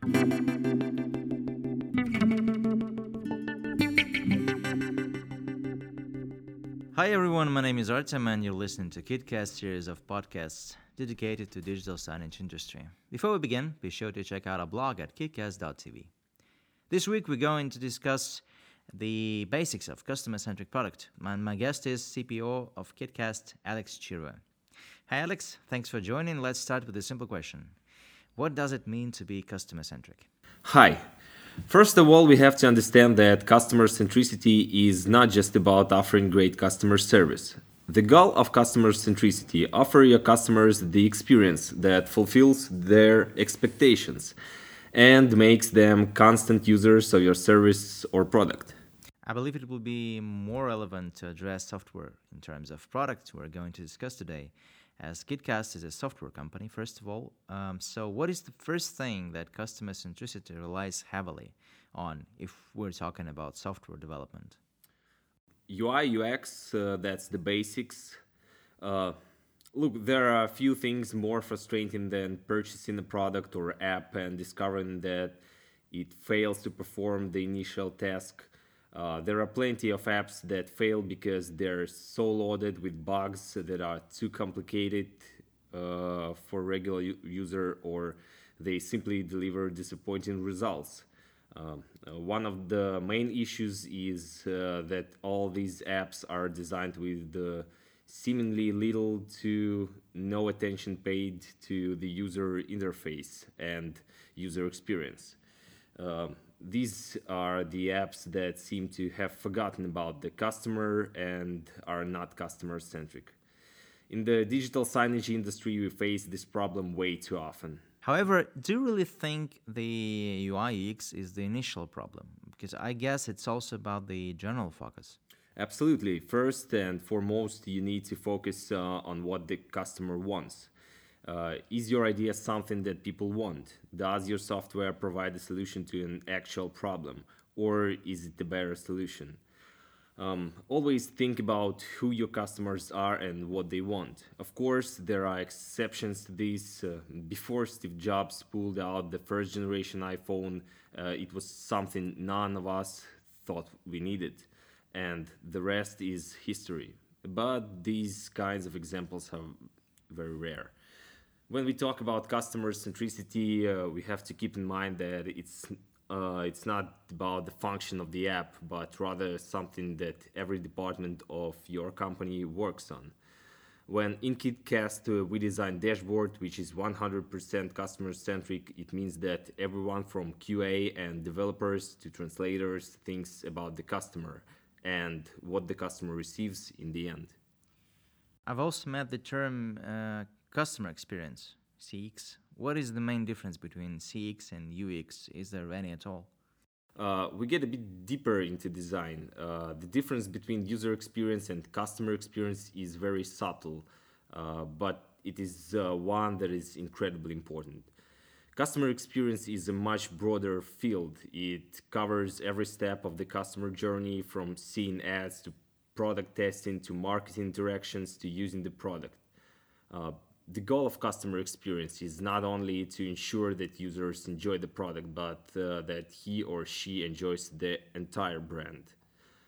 Hi everyone, my name is Artem and you're listening to KitCast series of podcasts dedicated to digital signage industry. Before we begin, be sure to check out our blog at kitcast.tv. This week we're going to discuss the basics of customer-centric product. My, my guest is CPO of KitCast, Alex Chirva. Hi Alex, thanks for joining. Let's start with a simple question. What does it mean to be customer-centric? Hi, First of all, we have to understand that customer centricity is not just about offering great customer service. The goal of customer centricity offer your customers the experience that fulfills their expectations and makes them constant users of your service or product. I believe it will be more relevant to address software in terms of product we're going to discuss today as KitCast is a software company, first of all. Um, so, what is the first thing that customer centricity relies heavily on if we're talking about software development? UI, UX, uh, that's the basics. Uh, look, there are a few things more frustrating than purchasing a product or app and discovering that it fails to perform the initial task uh, there are plenty of apps that fail because they're so loaded with bugs that are too complicated uh, for regular u- user or they simply deliver disappointing results. Um, uh, one of the main issues is uh, that all these apps are designed with seemingly little to no attention paid to the user interface and user experience. Um, these are the apps that seem to have forgotten about the customer and are not customer centric. In the digital signage industry, we face this problem way too often. However, do you really think the UI UX is the initial problem? Because I guess it's also about the general focus. Absolutely. First and foremost, you need to focus uh, on what the customer wants. Uh, is your idea something that people want? Does your software provide a solution to an actual problem? Or is it a better solution? Um, always think about who your customers are and what they want. Of course, there are exceptions to this. Uh, before Steve Jobs pulled out the first generation iPhone, uh, it was something none of us thought we needed. And the rest is history. But these kinds of examples are very rare when we talk about customer centricity, uh, we have to keep in mind that it's uh, it's not about the function of the app, but rather something that every department of your company works on. When in KitCast uh, we design dashboard, which is 100% customer centric, it means that everyone from QA and developers to translators thinks about the customer and what the customer receives in the end. I've also met the term uh, Customer experience, CX. What is the main difference between CX and UX? Is there any at all? Uh, we get a bit deeper into design. Uh, the difference between user experience and customer experience is very subtle, uh, but it is uh, one that is incredibly important. Customer experience is a much broader field. It covers every step of the customer journey from seeing ads to product testing to marketing interactions to using the product. The goal of customer experience is not only to ensure that users enjoy the product, but uh, that he or she enjoys the entire brand.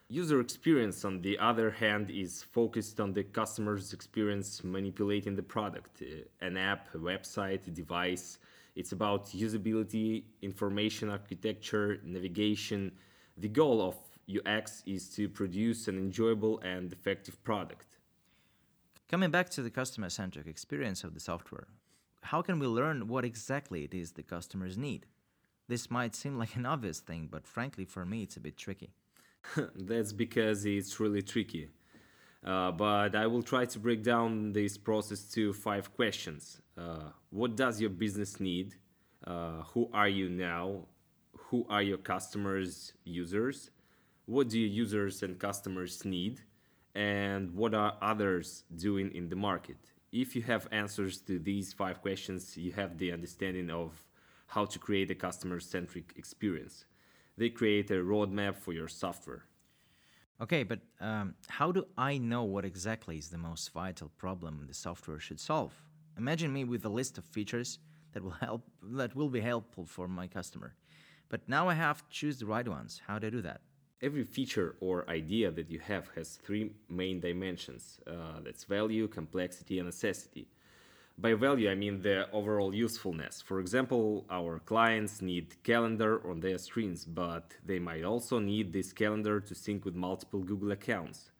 User experience, on the other hand, is focused on the customer's experience manipulating the product, uh, an app, a website, a device. It's about usability, information architecture, navigation. The goal of UX is to produce an enjoyable and effective product. Coming back to the customer centric experience of the software, how can we learn what exactly it is the customers need? This might seem like an obvious thing, but frankly, for me, it's a bit tricky. That's because it's really tricky. Uh, but I will try to break down this process to five questions. Uh, what does your business need? Uh, who are you now? Who are your customers, users? What do your users and customers need? And what are others doing in the market? If you have answers to these five questions, you have the understanding of how to create a customer centric experience. They create a roadmap for your software. Okay, but um, how do I know what exactly is the most vital problem the software should solve? Imagine me with a list of features that will help that will be helpful for my customer. But now I have to choose the right ones. How do I do that? Every feature or idea that you have has three main dimensions. Uh, that's value, complexity, and necessity. By value, I mean the overall usefulness. For example, our clients need calendar on their screens, but they might also need this calendar to sync with multiple Google accounts.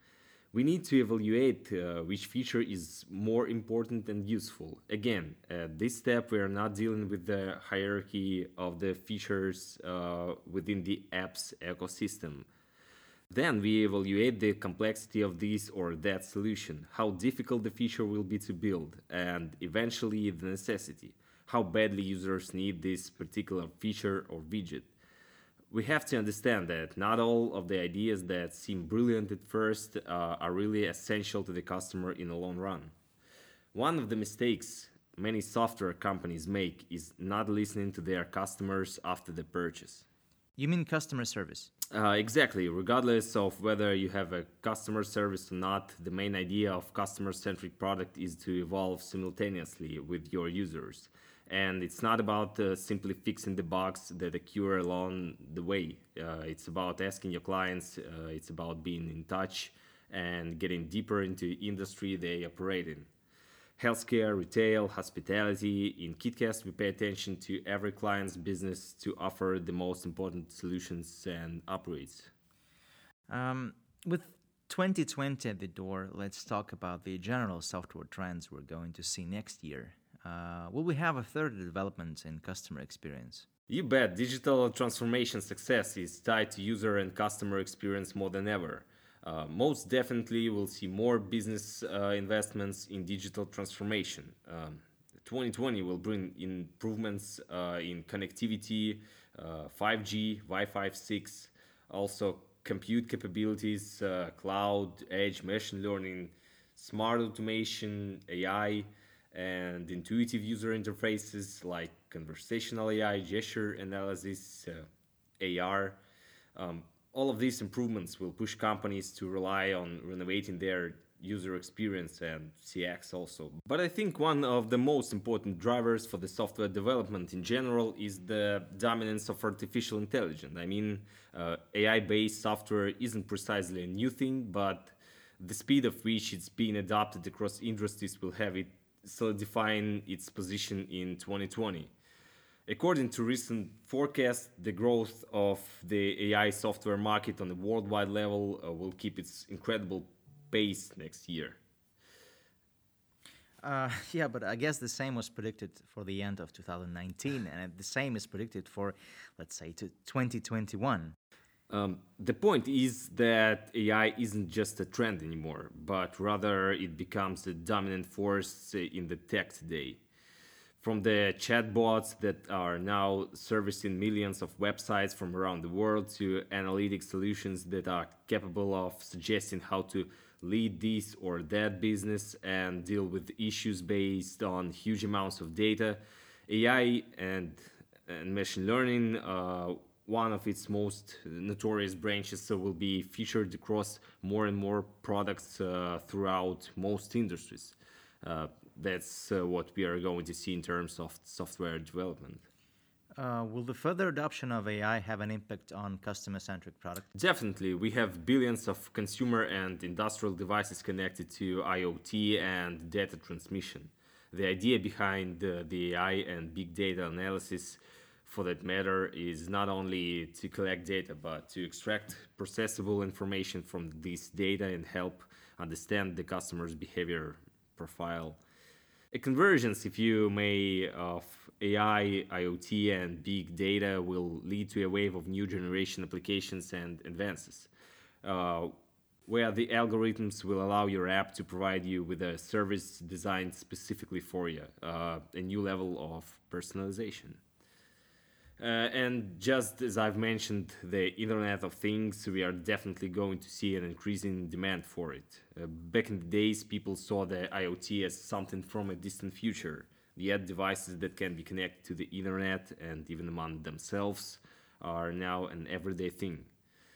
We need to evaluate uh, which feature is more important and useful. Again, at this step, we are not dealing with the hierarchy of the features uh, within the app's ecosystem. Then we evaluate the complexity of this or that solution, how difficult the feature will be to build, and eventually the necessity, how badly users need this particular feature or widget. We have to understand that not all of the ideas that seem brilliant at first uh, are really essential to the customer in the long run. One of the mistakes many software companies make is not listening to their customers after the purchase. You mean customer service? Uh, exactly. Regardless of whether you have a customer service or not, the main idea of customer centric product is to evolve simultaneously with your users. And it's not about uh, simply fixing the bugs that occur along the way. Uh, it's about asking your clients, uh, it's about being in touch and getting deeper into industry they operate in healthcare, retail, hospitality. In KitCast, we pay attention to every client's business to offer the most important solutions and upgrades. Um, with 2020 at the door, let's talk about the general software trends we're going to see next year. Uh, will we have a third development in customer experience? You bet, digital transformation success is tied to user and customer experience more than ever. Uh, most definitely, we'll see more business uh, investments in digital transformation. Um, 2020 will bring improvements uh, in connectivity, 5G, uh, Wi Fi 6, also compute capabilities, uh, cloud, edge, machine learning, smart automation, AI, and intuitive user interfaces like conversational AI, gesture analysis, AR. Um, all of these improvements will push companies to rely on renovating their user experience and CX also. But I think one of the most important drivers for the software development in general is the dominance of artificial intelligence. I mean, uh, AI based software isn't precisely a new thing, but the speed of which it's being adopted across industries will have it solidifying its position in 2020. According to recent forecasts, the growth of the AI software market on a worldwide level uh, will keep its incredible pace next year. Uh, yeah, but I guess the same was predicted for the end of 2019, and the same is predicted for, let's say, to 2021. Um, the point is that AI isn't just a trend anymore, but rather it becomes a dominant force in the tech today from the chatbots that are now servicing millions of websites from around the world to analytic solutions that are capable of suggesting how to lead this or that business and deal with issues based on huge amounts of data. AI and, and machine learning, uh, one of its most notorious branches, so will be featured across more and more products uh, throughout most industries. Uh, that's uh, what we are going to see in terms of software development. Uh, will the further adoption of AI have an impact on customer centric products? Definitely. We have billions of consumer and industrial devices connected to IoT and data transmission. The idea behind the, the AI and big data analysis, for that matter, is not only to collect data, but to extract processable information from this data and help understand the customer's behavior profile a convergence, if you may, of AI, IoT, and big data will lead to a wave of new generation applications and advances, uh, where the algorithms will allow your app to provide you with a service designed specifically for you, uh, a new level of personalization. Uh, and just as I've mentioned, the Internet of Things, we are definitely going to see an increasing demand for it. Uh, back in the days, people saw the IoT as something from a distant future. Yet, devices that can be connected to the Internet and even among themselves are now an everyday thing.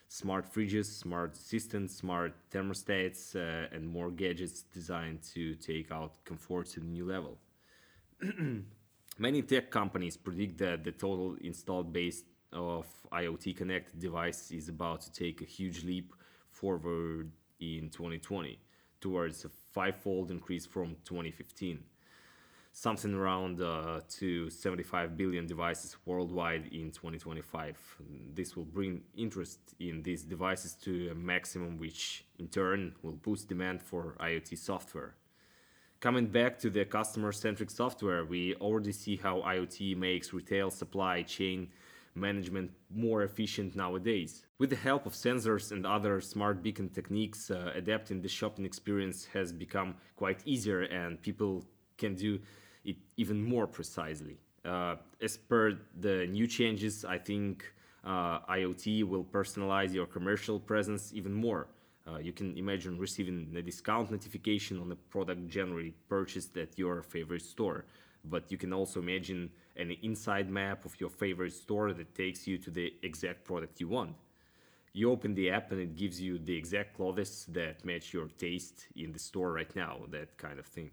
Smart fridges, smart assistants, smart thermostats, uh, and more gadgets designed to take out comfort to the new level. Many tech companies predict that the total installed base of IoT connected devices is about to take a huge leap forward in 2020 towards a five-fold increase from 2015 something around uh, to 75 billion devices worldwide in 2025. This will bring interest in these devices to a maximum, which in turn will boost demand for IoT software. Coming back to the customer centric software, we already see how IoT makes retail supply chain management more efficient nowadays. With the help of sensors and other smart beacon techniques, uh, adapting the shopping experience has become quite easier and people can do it even more precisely. Uh, as per the new changes, I think uh, IoT will personalize your commercial presence even more. Uh, you can imagine receiving a discount notification on a product generally purchased at your favorite store. But you can also imagine an inside map of your favorite store that takes you to the exact product you want. You open the app and it gives you the exact clothes that match your taste in the store right now, that kind of thing.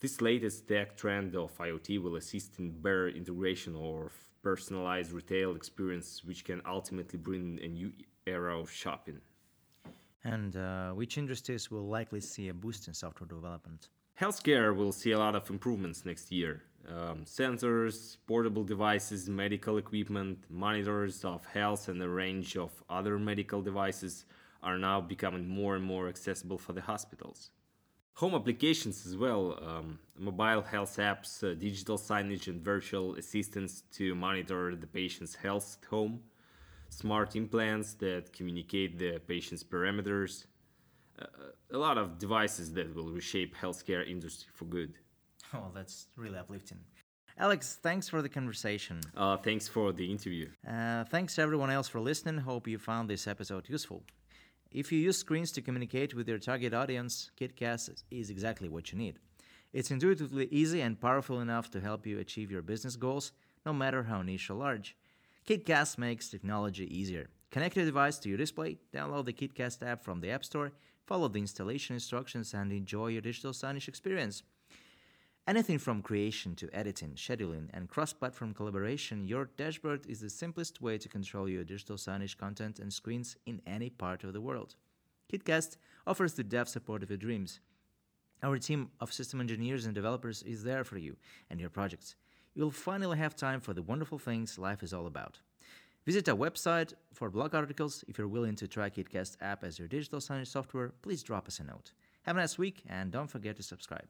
This latest tech trend of IoT will assist in better integration of personalized retail experience, which can ultimately bring a new era of shopping. And uh, which industries will likely see a boost in software development? Healthcare will see a lot of improvements next year. Um, sensors, portable devices, medical equipment, monitors of health, and a range of other medical devices are now becoming more and more accessible for the hospitals home applications as well um, mobile health apps uh, digital signage and virtual assistants to monitor the patient's health at home smart implants that communicate the patient's parameters uh, a lot of devices that will reshape healthcare industry for good oh that's really uplifting Alex, thanks for the conversation. Uh, thanks for the interview. Uh, thanks everyone else for listening. Hope you found this episode useful. If you use screens to communicate with your target audience, KitCast is exactly what you need. It's intuitively easy and powerful enough to help you achieve your business goals, no matter how niche or large. KitCast makes technology easier. Connect your device to your display, download the KitCast app from the App Store, follow the installation instructions, and enjoy your digital signage experience. Anything from creation to editing, scheduling, and cross platform collaboration, your dashboard is the simplest way to control your digital signage content and screens in any part of the world. KitCast offers the dev support of your dreams. Our team of system engineers and developers is there for you and your projects. You'll finally have time for the wonderful things life is all about. Visit our website for blog articles. If you're willing to try KitCast app as your digital signage software, please drop us a note. Have a nice week and don't forget to subscribe.